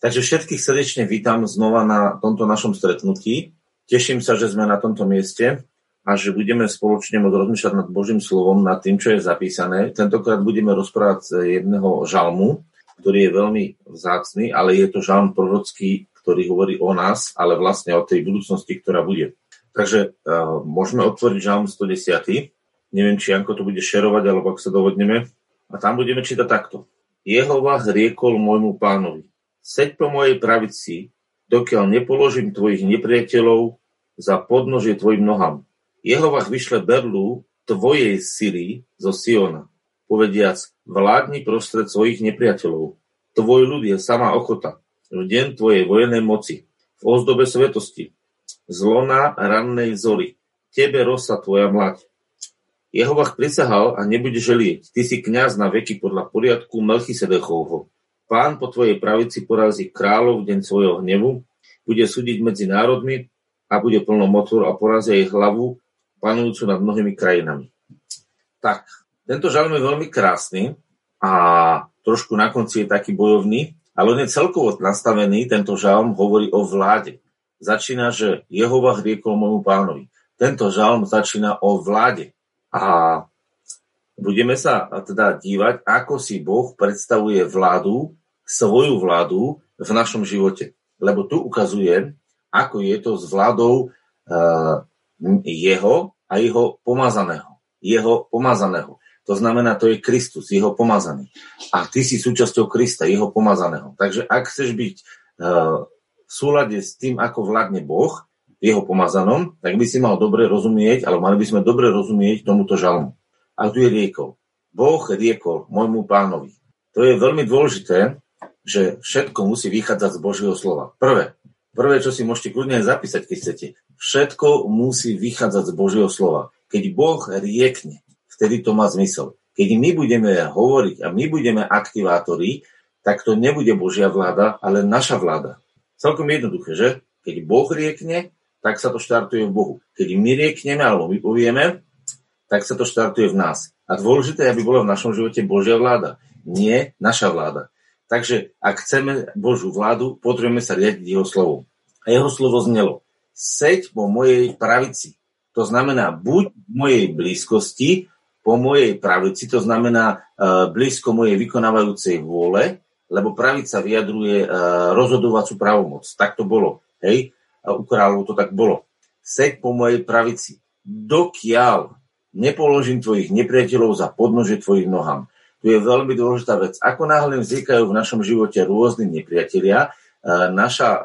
Takže všetkých srdečne vítam znova na tomto našom stretnutí. Teším sa, že sme na tomto mieste a že budeme spoločne môcť rozmýšľať nad Božím slovom, nad tým, čo je zapísané. Tentokrát budeme rozprávať jedného žalmu, ktorý je veľmi vzácný, ale je to žalm prorocký, ktorý hovorí o nás, ale vlastne o tej budúcnosti, ktorá bude. Takže uh, môžeme otvoriť žalm 110. Neviem, či Janko to bude šerovať, alebo ak sa dohodneme. A tam budeme čítať takto. Jehova riekol môjmu pánovi Seď po mojej pravici, dokiaľ nepoložím tvojich nepriateľov za podnožie tvojim nohám. Jehovah vyšle berlu tvojej sily zo Siona, povediac, vládni prostred svojich nepriateľov. Tvoj ľud je sama ochota, v deň tvojej vojenej moci, v ozdobe svetosti, zlona rannej zory, tebe rosa tvoja mlať. Jehovah prisahal a nebude želieť, ty si kňaz na veky podľa poriadku Melchisedechovho. Pán po tvojej pravici porazí kráľov v deň svojho hnevu, bude súdiť medzi národmi a bude plno motor a porazia ich hlavu, panujúcu nad mnohými krajinami. Tak, tento žalm je veľmi krásny a trošku na konci je taký bojovný, ale on je celkovo nastavený, tento žalm hovorí o vláde. Začína, že Jehova riekol môjmu pánovi. Tento žalm začína o vláde. A budeme sa teda dívať, ako si Boh predstavuje vládu svoju vládu v našom živote. Lebo tu ukazuje, ako je to s vládou uh, jeho a jeho pomazaného. Jeho pomazaného. To znamená, to je Kristus, jeho pomazaný. A ty si súčasťou Krista, jeho pomazaného. Takže ak chceš byť uh, v súlade s tým, ako vládne Boh, jeho pomazanom, tak by si mal dobre rozumieť, alebo mali by sme dobre rozumieť tomuto žalmu. A tu je riekol. Boh riekol môjmu pánovi. To je veľmi dôležité, že všetko musí vychádzať z Božieho slova. Prvé, prvé, čo si môžete kľudne zapísať, keď chcete, všetko musí vychádzať z Božieho slova. Keď Boh riekne, vtedy to má zmysel. Keď my budeme hovoriť a my budeme aktivátori, tak to nebude Božia vláda, ale naša vláda. Celkom jednoduché, že? Keď Boh riekne, tak sa to štartuje v Bohu. Keď my riekneme alebo my povieme, tak sa to štartuje v nás. A dôležité, aby bola v našom živote Božia vláda, nie naša vláda. Takže ak chceme Božú vládu, potrebujeme sa riadiť jeho slovom. A jeho slovo znelo, seď po mojej pravici. To znamená, buď v mojej blízkosti, po mojej pravici, to znamená uh, blízko mojej vykonávajúcej vôle, lebo pravica vyjadruje uh, rozhodovacú právomoc. Tak to bolo. Hej? A u kráľov to tak bolo. Seď po mojej pravici. Dokiaľ nepoložím tvojich nepriateľov za podnože tvojich nohám tu je veľmi dôležitá vec. Ako náhle vznikajú v našom živote rôzni nepriatelia, e, naša e,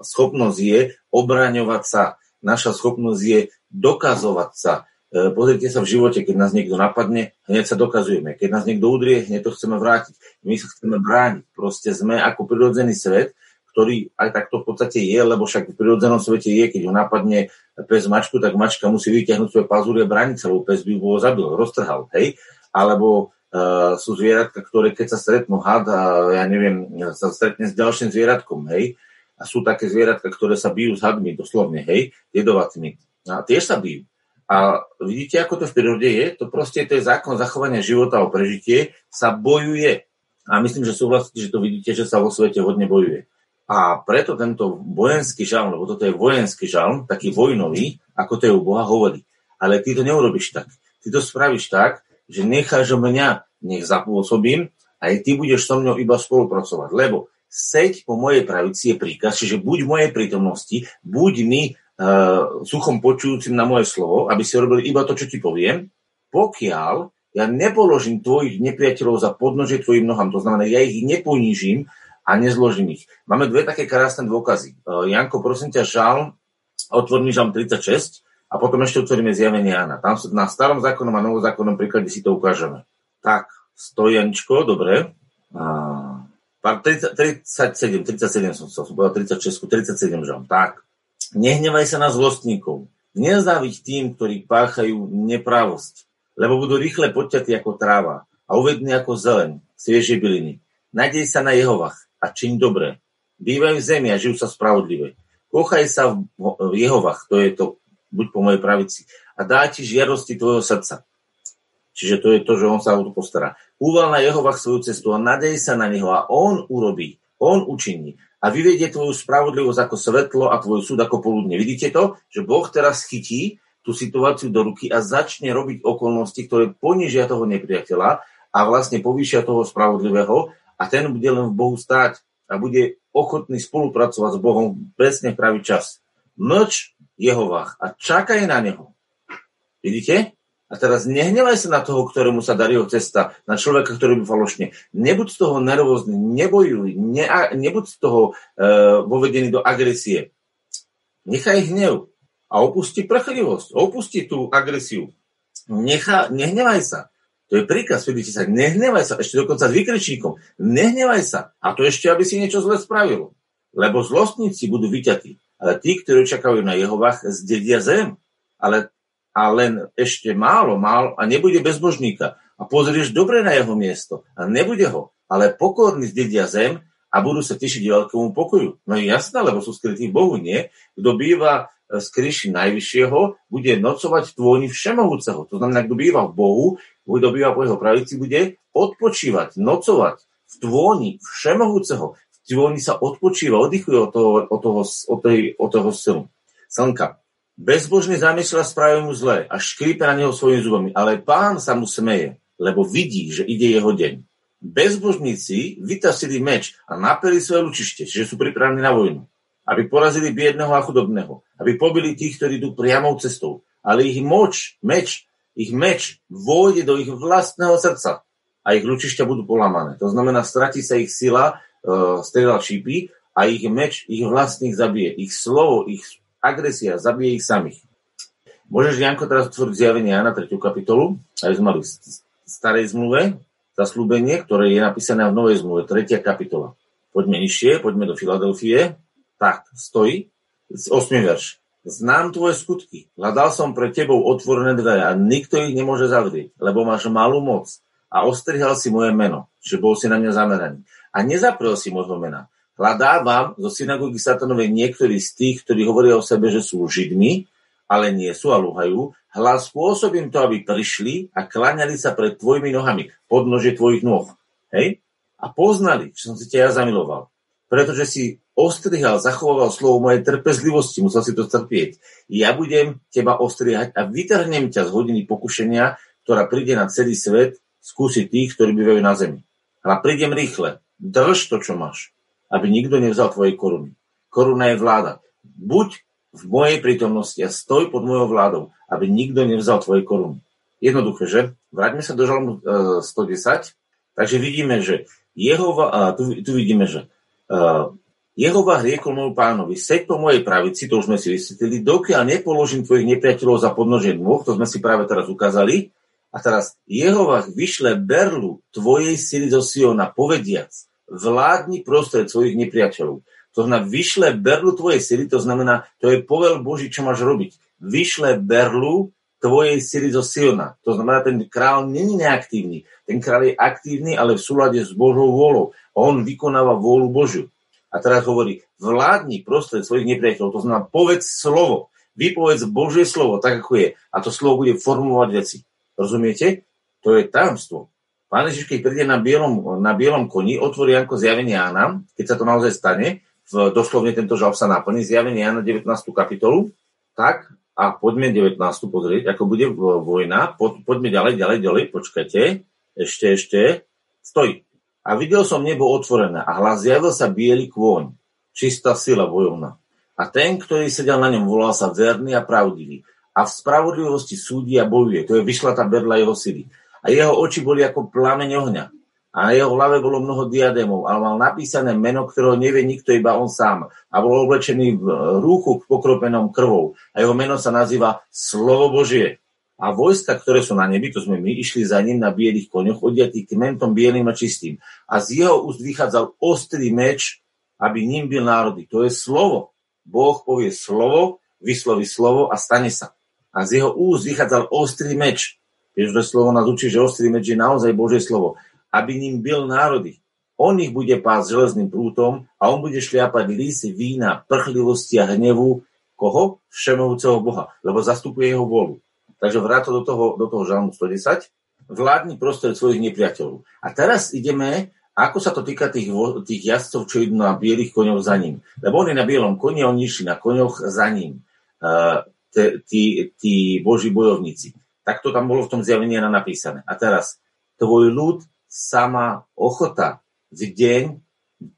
schopnosť je obraňovať sa, naša schopnosť je dokazovať sa. E, pozrite sa v živote, keď nás niekto napadne, hneď sa dokazujeme. Keď nás niekto udrie, hneď to chceme vrátiť. My sa chceme brániť. Proste sme ako prirodzený svet, ktorý aj takto v podstate je, lebo však v prirodzenom svete je, keď ho napadne pes mačku, tak mačka musí vyťahnuť svoje pazúry a brániť sa, lebo pes by ho zabil, roztrhal. Hej? alebo uh, sú zvieratka, ktoré keď sa stretnú had a ja neviem, sa stretne s ďalším zvieratkom, hej, a sú také zvieratka, ktoré sa bijú s hadmi, doslovne, hej, jedovacími. A tiež sa bijú. A vidíte, ako to v prírode je? To proste to je zákon zachovania života o prežitie, sa bojuje. A myslím, že súhlasíte, že to vidíte, že sa vo svete hodne bojuje. A preto tento vojenský žalm, lebo toto je vojenský žalm, taký vojnový, ako to je u Boha, hovorí. Ale ty to neurobiš tak. Ty to spravíš tak, že necháš mňa, nech zapôsobím, aj ty budeš so mnou iba spolupracovať. Lebo seď po mojej pravici je príkaz, čiže buď v mojej prítomnosti, buď mi uh, suchom počujúcim na moje slovo, aby si robili iba to, čo ti poviem, pokiaľ ja nepoložím tvojich nepriateľov za podnože tvojim nohám. To znamená, ja ich neponížim a nezložím ich. Máme dve také krásne dôkazy. Uh, Janko, prosím ťa, žalm, otvorný žalm 36, a potom ešte otvoríme zjavenie Jana. Tam na starom zákonom a novom zákonom príklade si to ukážeme. Tak, stojančko, dobre. A, 37, 37 som chcel, som povedal 36, 37 žom. Tak, nehnevaj sa na zlostníkov. Nezáviť tým, ktorí páchajú nepravosť, lebo budú rýchle poďťatí ako tráva a uvední ako zeleň, sviežie byliny. Nadej sa na Jehovach a čiň dobre. Bývajú v zemi a žijú sa spravodlivé. Kochaj sa v Jehovach, to je to buď po mojej pravici. A dá ti žiadosti tvojho srdca. Čiže to je to, že on sa o to postará. Úval na Jehovach svoju cestu a nadej sa na neho a on urobí. On učiní. A vyvedie tvoju spravodlivosť ako svetlo a tvoj súd ako poludne. Vidíte to? Že Boh teraz chytí tú situáciu do ruky a začne robiť okolnosti, ktoré ponížia toho nepriateľa a vlastne povýšia toho spravodlivého a ten bude len v Bohu stáť a bude ochotný spolupracovať s Bohom presne v pravý čas. Mlč Jehovách a čakaj na Neho. Vidíte? A teraz nehnevaj sa na toho, ktorému sa darí jeho cesta, na človeka, ktorý by falošne. Nebuď z toho nervózny, nebojuj, ne, nebuď z toho e, vovedený do agresie. Nechaj hnev a opusti prchlivosť, opusti tú agresiu. Necha, nehnevaj sa. To je príkaz, vidíte sa, nehnevaj sa, ešte dokonca s vykričníkom. Nehnevaj sa. A to ešte, aby si niečo zle spravil. Lebo zlostníci budú vyťatí. Ale tí, ktorí čakajú na Jehovách, zdedia zem. Ale a len ešte málo, málo a nebude bezbožníka. A pozrieš dobre na jeho miesto a nebude ho, ale pokorní zdedia zem a budú sa tešiť veľkému pokoju. No je jasné, lebo sú skrytí Bohu, nie? Kto býva z kryši Najvyššieho, bude nocovať v tvoni Všemohúceho. To znamená, kto býva v Bohu, kto býva po jeho pravici, bude odpočívať, nocovať v tvoni Všemohúceho. V tvoni sa odpočíva, oddychuje od toho, od toho, od tej, od toho slnka. Bezbožný zamysľa spraví mu zle a škrípe na neho svojimi zubami, ale pán sa mu smeje, lebo vidí, že ide jeho deň. Bezbožníci vytasili meč a napeli svoje lučište, čiže sú pripravení na vojnu, aby porazili biedného a chudobného, aby pobili tých, ktorí idú priamou cestou. Ale ich moč, meč, ich meč vôjde do ich vlastného srdca a ich lučišťa budú polamané. To znamená, stratí sa ich sila, uh, strela šípy a ich meč ich vlastných zabije. Ich slovo, ich agresia, zabije ich samých. Môžeš, Janko, teraz otvoriť zjavenie na 3. kapitolu, aby sme mali v starej zmluve zaslúbenie, ktoré je napísané v novej zmluve, 3. kapitola. Poďme nižšie, poďme do Filadelfie. Tak, stojí, 8. verš. Znám tvoje skutky. Hľadal som pre tebou otvorené dvere a nikto ich nemôže zavrieť, lebo máš malú moc a ostrihal si moje meno, že bol si na mňa zameraný. A nezaprel si môjho mena. Hľadávam zo synagógy satanovej niektorí z tých, ktorí hovoria o sebe, že sú židmi, ale nie sú a lúhajú. Hlas spôsobím to, aby prišli a klaňali sa pred tvojimi nohami, pod nože tvojich nôh. Hej? A poznali, že som si ťa ja zamiloval. Pretože si ostrihal, zachoval slovo mojej trpezlivosti, musel si to trpieť. Ja budem teba ostrihať a vytrhnem ťa z hodiny pokušenia, ktorá príde na celý svet, skúsiť tých, ktorí bývajú na zemi. Ale prídem rýchle. Drž to, čo máš aby nikto nevzal tvoje koruny. Koruna je vláda. Buď v mojej prítomnosti a stoj pod mojou vládou, aby nikto nevzal tvoje koruny. Jednoduché, že? Vráťme sa do žalmu 110. E, Takže vidíme, že Jehova, tu, tu vidíme, že uh, Jehova riekol môjmu pánovi, seď po mojej pravici, to už sme si vysvetlili, dokiaľ nepoložím tvojich nepriateľov za podnožie nôh, to sme si práve teraz ukázali. A teraz Jehova vyšle berlu tvojej sily zo Siona, povediac, vládni prostred svojich nepriateľov. To znamená, vyšle berlu tvojej sily, to znamená, to je povel Boží, čo máš robiť. Vyšle berlu tvojej sily zo Siona. To znamená, ten král není neaktívny. Ten král je aktívny, ale v súlade s Božou vôľou. On vykonáva vôľu Božiu. A teraz hovorí, vládni prostred svojich nepriateľov. To znamená, povedz slovo. Vypovedz Božie slovo, tak ako je. A to slovo bude formovať veci. Rozumiete? To je tajomstvo. Pán Ježiš, keď príde na bielom, na bielom koni, otvorí ako zjavenie Jána, keď sa to naozaj stane, v, doslovne tento žalb sa naplní, zjavenie Jána 19. kapitolu, tak a poďme 19. pozrieť, ako bude vojna, po, poďme ďalej, ďalej, ďalej, počkajte, ešte, ešte, stojí. A videl som nebo otvorené a hlas zjavil sa biely kôň, čistá sila bojovná. A ten, ktorý sedel na ňom, volal sa verný a pravdivý. A v spravodlivosti súdi a bojuje. To je vyšla tá berla jeho sily a jeho oči boli ako plameň ohňa. A na jeho hlave bolo mnoho diadémov, ale mal napísané meno, ktorého nevie nikto, iba on sám. A bol oblečený v rúchu pokropenom krvou. A jeho meno sa nazýva Slovo Božie. A vojska, ktoré sú na nebi, to sme my, išli za ním na bielých koňoch, odiatí kmentom bielým a čistým. A z jeho úst vychádzal ostrý meč, aby ním byl národy. To je slovo. Boh povie slovo, vysloví slovo a stane sa. A z jeho úst vychádzal ostrý meč, Ježišové slovo nás učí, že ostrý meč je naozaj Božie slovo. Aby ním byl národy. On ich bude pásť železným prútom a on bude šliapať lísy vína, prchlivosti a hnevu koho? Všemovúceho Boha, lebo zastupuje jeho vôľu. Takže vráto do toho, do toho žalmu 110. Vládni prostred svojich nepriateľov. A teraz ideme ako sa to týka tých, tých jazdcov, čo idú na bielých koňoch za ním? Lebo oni na bielom koni, oni išli na koňoch za ním. Uh, tí, tí boží bojovníci. Tak to tam bolo v tom zjavení napísané. A teraz, tvoj ľud, sama ochota v deň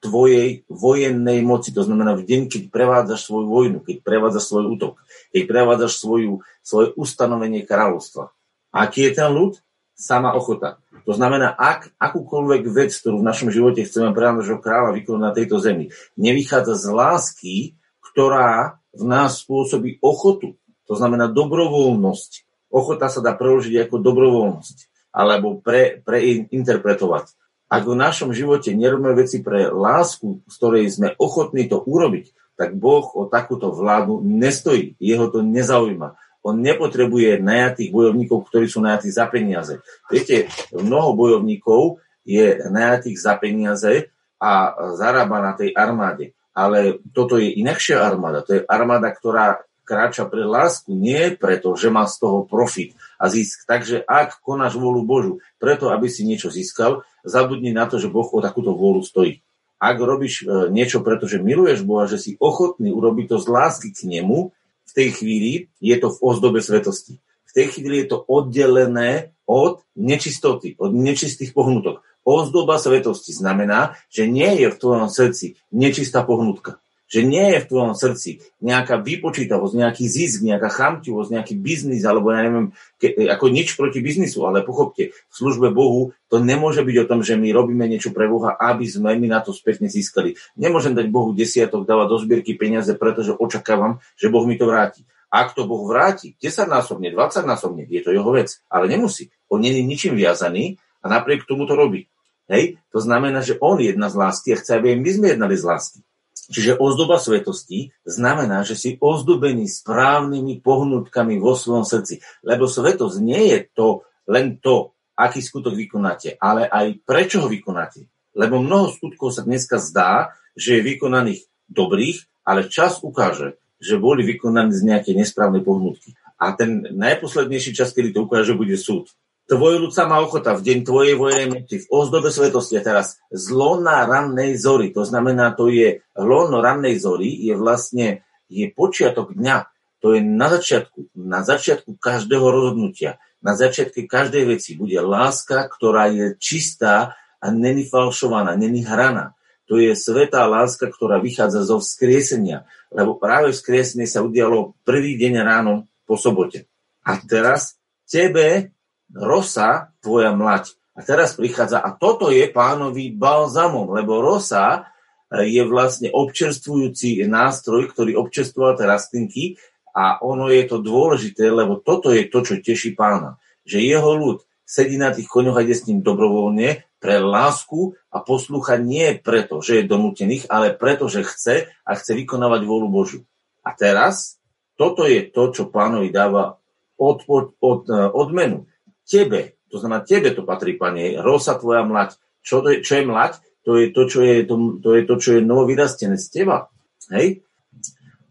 tvojej vojennej moci. To znamená v deň, keď prevádzaš svoju vojnu, keď prevádzaš svoj útok, keď prevádzaš svoju, svoje ustanovenie kráľovstva. Aký je ten ľud? Sama ochota. To znamená, ak akúkoľvek vec, ktorú v našom živote chceme pre nášho kráľa vykonať na tejto zemi, nevychádza z lásky, ktorá v nás spôsobí ochotu, to znamená dobrovoľnosť. Ochota sa dá preložiť ako dobrovoľnosť alebo pre, preinterpretovať. Ak v našom živote nerobíme veci pre lásku, z ktorej sme ochotní to urobiť, tak Boh o takúto vládu nestojí. Jeho to nezaujíma. On nepotrebuje najatých bojovníkov, ktorí sú najatí za peniaze. Viete, mnoho bojovníkov je najatých za peniaze a zarába na tej armáde. Ale toto je inakšia armáda. To je armáda, ktorá kráča pre lásku, nie preto, že má z toho profit a zisk. Takže ak konáš vôľu Božu, preto, aby si niečo získal, zabudni na to, že Boh o takúto vôľu stojí. Ak robíš e, niečo, pretože miluješ Boha, že si ochotný urobiť to z lásky k nemu, v tej chvíli je to v ozdobe svetosti. V tej chvíli je to oddelené od nečistoty, od nečistých pohnutok. Ozdoba svetosti znamená, že nie je v tvojom srdci nečistá pohnutka že nie je v tvojom srdci nejaká vypočítavosť, nejaký zisk, nejaká chamtivosť, nejaký biznis, alebo ja neviem, ke, ako nič proti biznisu, ale pochopte, v službe Bohu to nemôže byť o tom, že my robíme niečo pre Boha, aby sme my na to spätne získali. Nemôžem dať Bohu desiatok, dávať do zbierky peniaze, pretože očakávam, že Boh mi to vráti. Ak to Boh vráti 10 násobne, 20 násobne, je to jeho vec, ale nemusí. On nie je ničím viazaný a napriek tomu to robí. Hej? To znamená, že on jedna z lásky a chce, aby my sme jednali z lásky. Čiže ozdoba svetosti znamená, že si ozdobený správnymi pohnutkami vo svojom srdci. Lebo svetosť nie je to len to, aký skutok vykonáte, ale aj prečo ho vykonáte. Lebo mnoho skutkov sa dneska zdá, že je vykonaných dobrých, ale čas ukáže, že boli vykonaní z nejakej nesprávnej pohnutky. A ten najposlednejší čas, kedy to ukáže, bude súd. Tvoj ľud má ochota v deň tvojej vojnej moci, v ozdobe svetosti a teraz zlo na rannej zori, to znamená, to je lono rannej zori, je vlastne je počiatok dňa, to je na začiatku, na začiatku každého rozhodnutia, na začiatku každej veci bude láska, ktorá je čistá a není falšovaná, není hraná. To je svetá láska, ktorá vychádza zo vzkriesenia, lebo práve vzkriesenie sa udialo prvý deň ráno po sobote. A teraz tebe rosa, tvoja mlať. A teraz prichádza, a toto je pánový balzamom, lebo rosa e, je vlastne občerstvujúci nástroj, ktorý občerstvoval tie rastlinky a ono je to dôležité, lebo toto je to, čo teší pána. Že jeho ľud sedí na tých koňoch a ide s ním dobrovoľne pre lásku a poslúcha nie preto, že je donútených, ale preto, že chce a chce vykonávať vôľu Božiu. A teraz toto je to, čo pánovi dáva od, od, od, e, odmenu tebe. To znamená, tebe to patrí, pane, rosa tvoja mlať. Čo, to je, čo je mlať? To je to, čo je, to, to je, to, čo je novovyrastené z teba. Hej?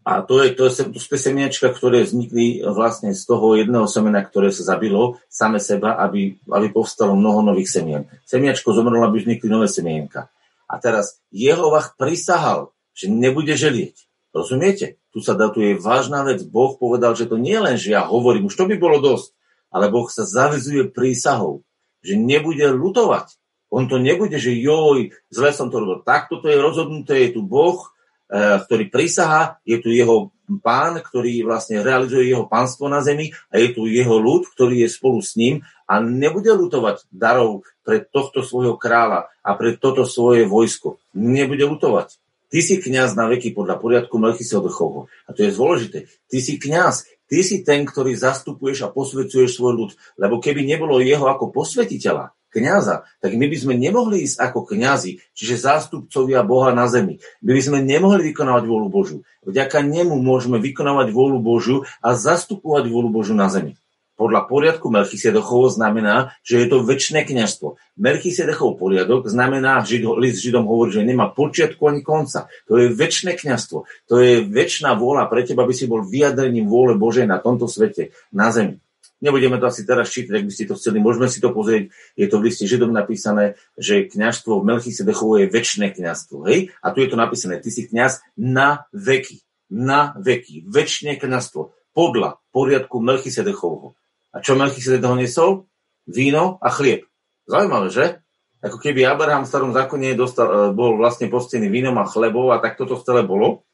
A to, je, to, je, to sú tie semiačka, ktoré vznikli vlastne z toho jedného semena, ktoré sa zabilo same seba, aby, aby povstalo mnoho nových semien. Semiačko zomrlo, aby vznikli nové semienka. A teraz Jehovach prisahal, že nebude želieť. Rozumiete? Tu sa dá, tu je vážna vec. Boh povedal, že to nie len, že ja hovorím, už to by bolo dosť ale Boh sa zavezuje prísahou, že nebude lutovať. On to nebude, že joj, zle som to robil. Takto to je rozhodnuté, je tu Boh, eh, ktorý prísaha, je tu jeho pán, ktorý vlastne realizuje jeho pánstvo na zemi a je tu jeho ľud, ktorý je spolu s ním a nebude lutovať darov pre tohto svojho kráľa a pre toto svoje vojsko. Nebude lutovať. Ty si kňaz na veky podľa poriadku Melchisedechovho. A to je dôležité. Ty si kňaz. Ty si ten, ktorý zastupuješ a posvedcuješ svoj ľud. Lebo keby nebolo jeho ako posvetiteľa, kňaza, tak my by sme nemohli ísť ako kňazi, čiže zástupcovia Boha na zemi. My by sme nemohli vykonávať vôľu Božu. Vďaka nemu môžeme vykonávať vôľu Božu a zastupovať vôľu Božu na zemi podľa poriadku Melchisedechovho znamená, že je to väčšie kniažstvo. Melchisedechov poriadok znamená, že list Židom hovorí, že nemá počiatku ani konca. To je väčšie kniažstvo. To je väčšiná vôľa pre teba, aby si bol vyjadrením vôle Božej na tomto svete, na zemi. Nebudeme to asi teraz čítať, ak by ste to chceli, môžeme si to pozrieť. Je to v liste Židom napísané, že kňažstvo v Melchisedechovo je väčšie kňazstvo. Hej? A tu je to napísané, ty si kňaz na veky. Na veky. Väčšie kňazstvo. Podľa poriadku Melchisedechovho. A čo Melchisedech nesol? Víno a chlieb. Zaujímavé, že? Ako keby Abraham v starom zákone dostal, e, bol vlastne postený vínom a chlebou a tak toto celé bolo.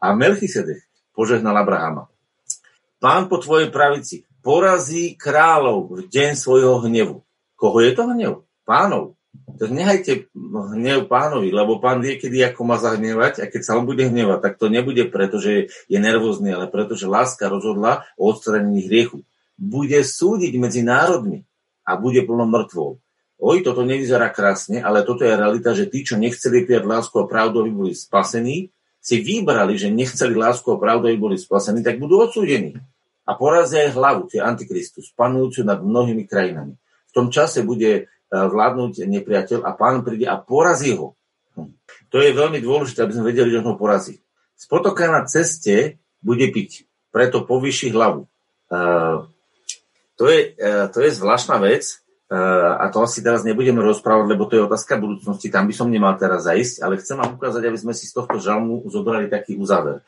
A Melchisedech požehnal Abrahama. Pán po tvojej pravici porazí kráľov v deň svojho hnevu. Koho je to hnev? Pánov. Tak nehajte hnev pánovi, lebo pán vie, kedy ako má zahnevať a keď sa on bude hnevať, tak to nebude preto, že je nervózny, ale preto, že láska rozhodla o odstranení hriechu bude súdiť medzi národmi a bude plno mŕtvol. Oj, toto nevyzerá krásne, ale toto je realita, že tí, čo nechceli prijať lásku a pravdu, aby boli spasení, si vybrali, že nechceli lásku a pravdu, aby boli spasení, tak budú odsúdení. A porazia aj hlavu, tie antikristus, panujúcu nad mnohými krajinami. V tom čase bude e, vládnuť nepriateľ a pán príde a porazí ho. Hm. To je veľmi dôležité, aby sme vedeli, že ho porazí. Spotoka na ceste bude piť, preto povýši hlavu. To je, e, to je zvláštna vec e, a to asi teraz nebudeme rozprávať, lebo to je otázka budúcnosti, tam by som nemal teraz zajsť, ale chcem vám ukázať, aby sme si z tohto žalmu zobrali taký uzáver. E,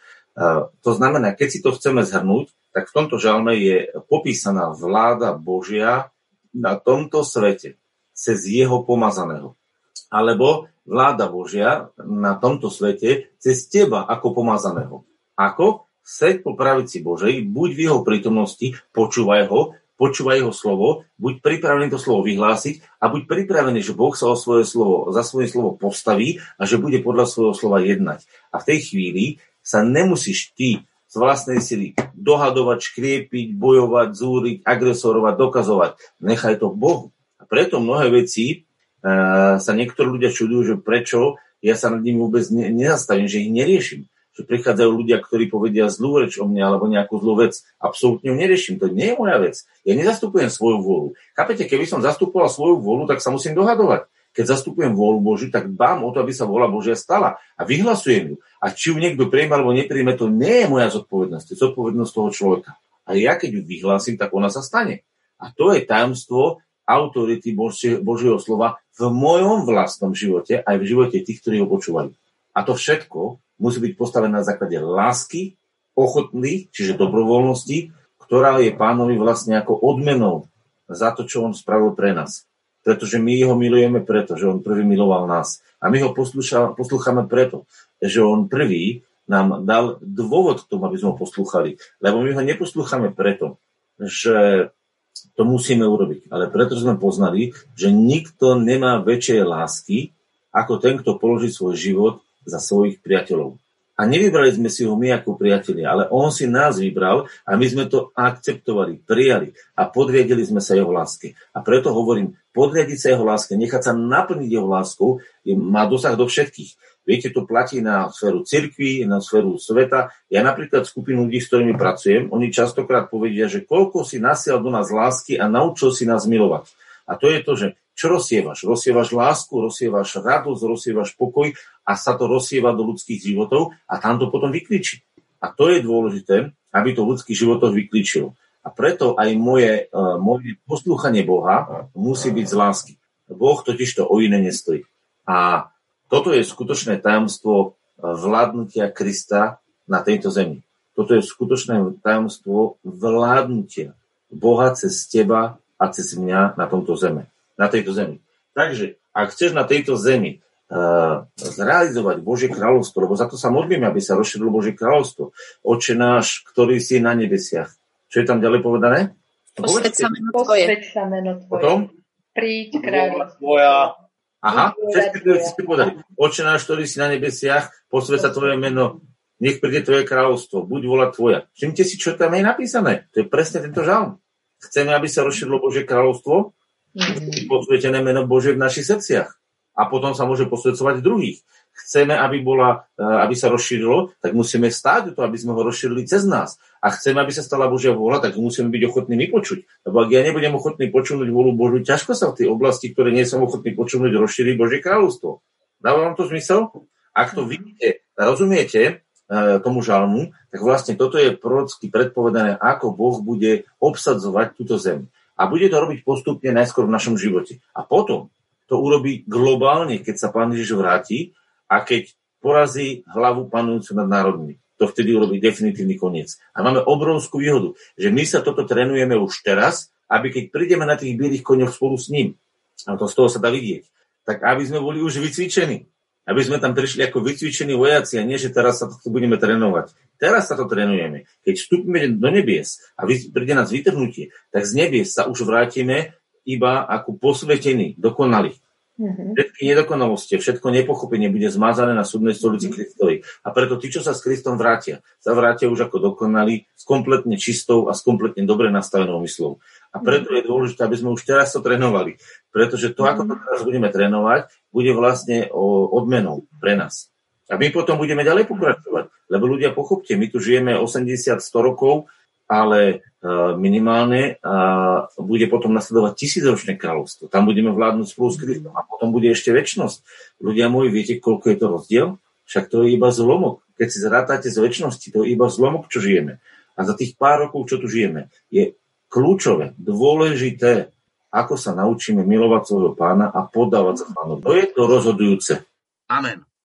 to znamená, keď si to chceme zhrnúť, tak v tomto žalme je popísaná vláda Božia na tomto svete cez jeho pomazaného. Alebo vláda Božia na tomto svete cez teba ako pomazaného. Ako? Seď po pravici Božej, buď v jeho prítomnosti, počúvaj ho, počúvaj jeho slovo, buď pripravený to slovo vyhlásiť a buď pripravený, že Boh sa o svoje slovo, za svoje slovo postaví a že bude podľa svojho slova jednať. A v tej chvíli sa nemusíš ty z vlastnej sily dohadovať, škriepiť, bojovať, zúriť, agresorovať, dokazovať. Nechaj to Bohu. A preto mnohé veci uh, sa niektorí ľudia čudujú, že prečo ja sa nad nimi vôbec ne, nezastavím, že ich neriešim že prichádzajú ľudia, ktorí povedia zlú reč o mne alebo nejakú zlú vec. Absolútne ju neriešim. To nie je moja vec. Ja nezastupujem svoju vôľu. Chápete, keby som zastupoval svoju vôľu, tak sa musím dohadovať. Keď zastupujem vôľu Božiu, tak dbám o to, aby sa vôľa Božia stala a vyhlasujem ju. A či ju niekto príjme alebo nepríjme, to nie je moja zodpovednosť. To je zodpovednosť toho človeka. A ja keď ju vyhlásim, tak ona sa stane. A to je tajomstvo autority Božieho slova v mojom vlastnom živote, aj v živote tých, ktorí ho počúvajú. A to všetko musí byť postavená na základe lásky, ochotný, čiže dobrovoľnosti, ktorá je pánovi vlastne ako odmenou za to, čo on spravil pre nás. Pretože my ho milujeme preto, že on prvý miloval nás. A my ho poslúchame preto, že on prvý nám dal dôvod k tomu, aby sme ho poslúchali. Lebo my ho neposlúchame preto, že to musíme urobiť. Ale preto sme poznali, že nikto nemá väčšej lásky, ako ten, kto položí svoj život za svojich priateľov. A nevybrali sme si ho my ako priatelia, ale on si nás vybral a my sme to akceptovali, prijali a podriadili sme sa jeho láske. A preto hovorím, podriadiť sa jeho láske, nechať sa naplniť jeho láskou, je, má dosah do všetkých. Viete, to platí na sféru cirkvi, na sféru sveta. Ja napríklad skupinu ľudí, s ktorými pracujem, oni častokrát povedia, že koľko si nasial do nás lásky a naučil si nás milovať. A to je to, že čo rozsievaš? Rozsievaš lásku, rozsievaš radosť, rozsievaš pokoj a sa to rozsieva do ľudských životov a tam to potom vykličí. A to je dôležité, aby to v ľudských životoch vykličilo. A preto aj moje, uh, moje poslúchanie Boha musí byť z lásky. Boh totiž to o iné nestojí. A toto je skutočné tajomstvo vládnutia Krista na tejto zemi. Toto je skutočné tajomstvo vládnutia Boha cez teba a cez mňa na tomto zeme na tejto zemi. Takže, ak chceš na tejto zemi uh, zrealizovať Božie kráľovstvo, lebo za to sa modlíme, aby sa rozšírilo Božie kráľovstvo. Oče náš, ktorý si na nebesiach. Čo je tam ďalej povedané? Posveď sa meno tvoje. sa meno tvoje. Potom? Príď kráľovstvo. Tvoja. Aha, všetky tie ste povedali. Oče náš, ktorý si na nebesiach, posved sa tvoje meno, nech príde tvoje kráľovstvo, buď vola tvoja. Všimte si, čo tam je napísané. To je presne tento žalm. Chceme, aby sa rozšírilo Božie kráľovstvo, Mm. posvetené meno Bože v našich srdciach. A potom sa môže posvedcovať druhých. Chceme, aby, bola, e, aby sa rozšírilo, tak musíme stáť o to, aby sme ho rozšírili cez nás. A chceme, aby sa stala Božia vôľa, tak musíme byť ochotní vypočuť. Lebo ak ja nebudem ochotný počuť vôľu Božu, ťažko sa v tej oblasti, ktoré nie som ochotný počuť, rozšíriť Božie kráľovstvo. Dáva vám to zmysel? Ak to vidíte, rozumiete, tomu žalmu, tak vlastne toto je prorocky predpovedané, ako Boh bude obsadzovať túto zem. A bude to robiť postupne najskôr v našom živote. A potom to urobí globálne, keď sa Pán Ježiš vráti a keď porazí hlavu panujúcu nad národmi. To vtedy urobí definitívny koniec. A máme obrovskú výhodu, že my sa toto trénujeme už teraz, aby keď prídeme na tých bielých koňoch spolu s ním, a to z toho sa dá vidieť, tak aby sme boli už vycvičení aby sme tam prišli ako vycvičení vojaci a nie, že teraz sa to budeme trénovať. Teraz sa to trénujeme. Keď vstúpime do nebies a príde nás vytrhnutie, tak z nebies sa už vrátime iba ako posvetení, dokonali. Mm-hmm. Všetky nedokonalosti, všetko nepochopenie bude zmazané na súdnej stolici mm-hmm. Kristovej. A preto tí, čo sa s Kristom vrátia, sa vrátia už ako dokonali, s kompletne čistou a s kompletne dobre nastavenou myslou. A preto je dôležité, aby sme už teraz to trénovali. Pretože to, ako to mhm. teraz budeme trénovať, bude vlastne odmenou pre nás. A my potom budeme ďalej pokračovať. Lebo ľudia, pochopte, my tu žijeme 80-100 rokov, ale e, minimálne bude potom nasledovať tisícročné kráľovstvo. Tam budeme vládnuť spolu s Kristom a potom bude ešte väčšnosť. Ľudia moji, viete, koľko je to rozdiel? Však to je iba zlomok. Keď si zrátate z väčšnosti, to je iba zlomok, čo žijeme. A za tých pár rokov, čo tu žijeme, je kľúčové, dôležité, ako sa naučíme milovať svojho pána a podávať sa pánu. To je to rozhodujúce. Amen.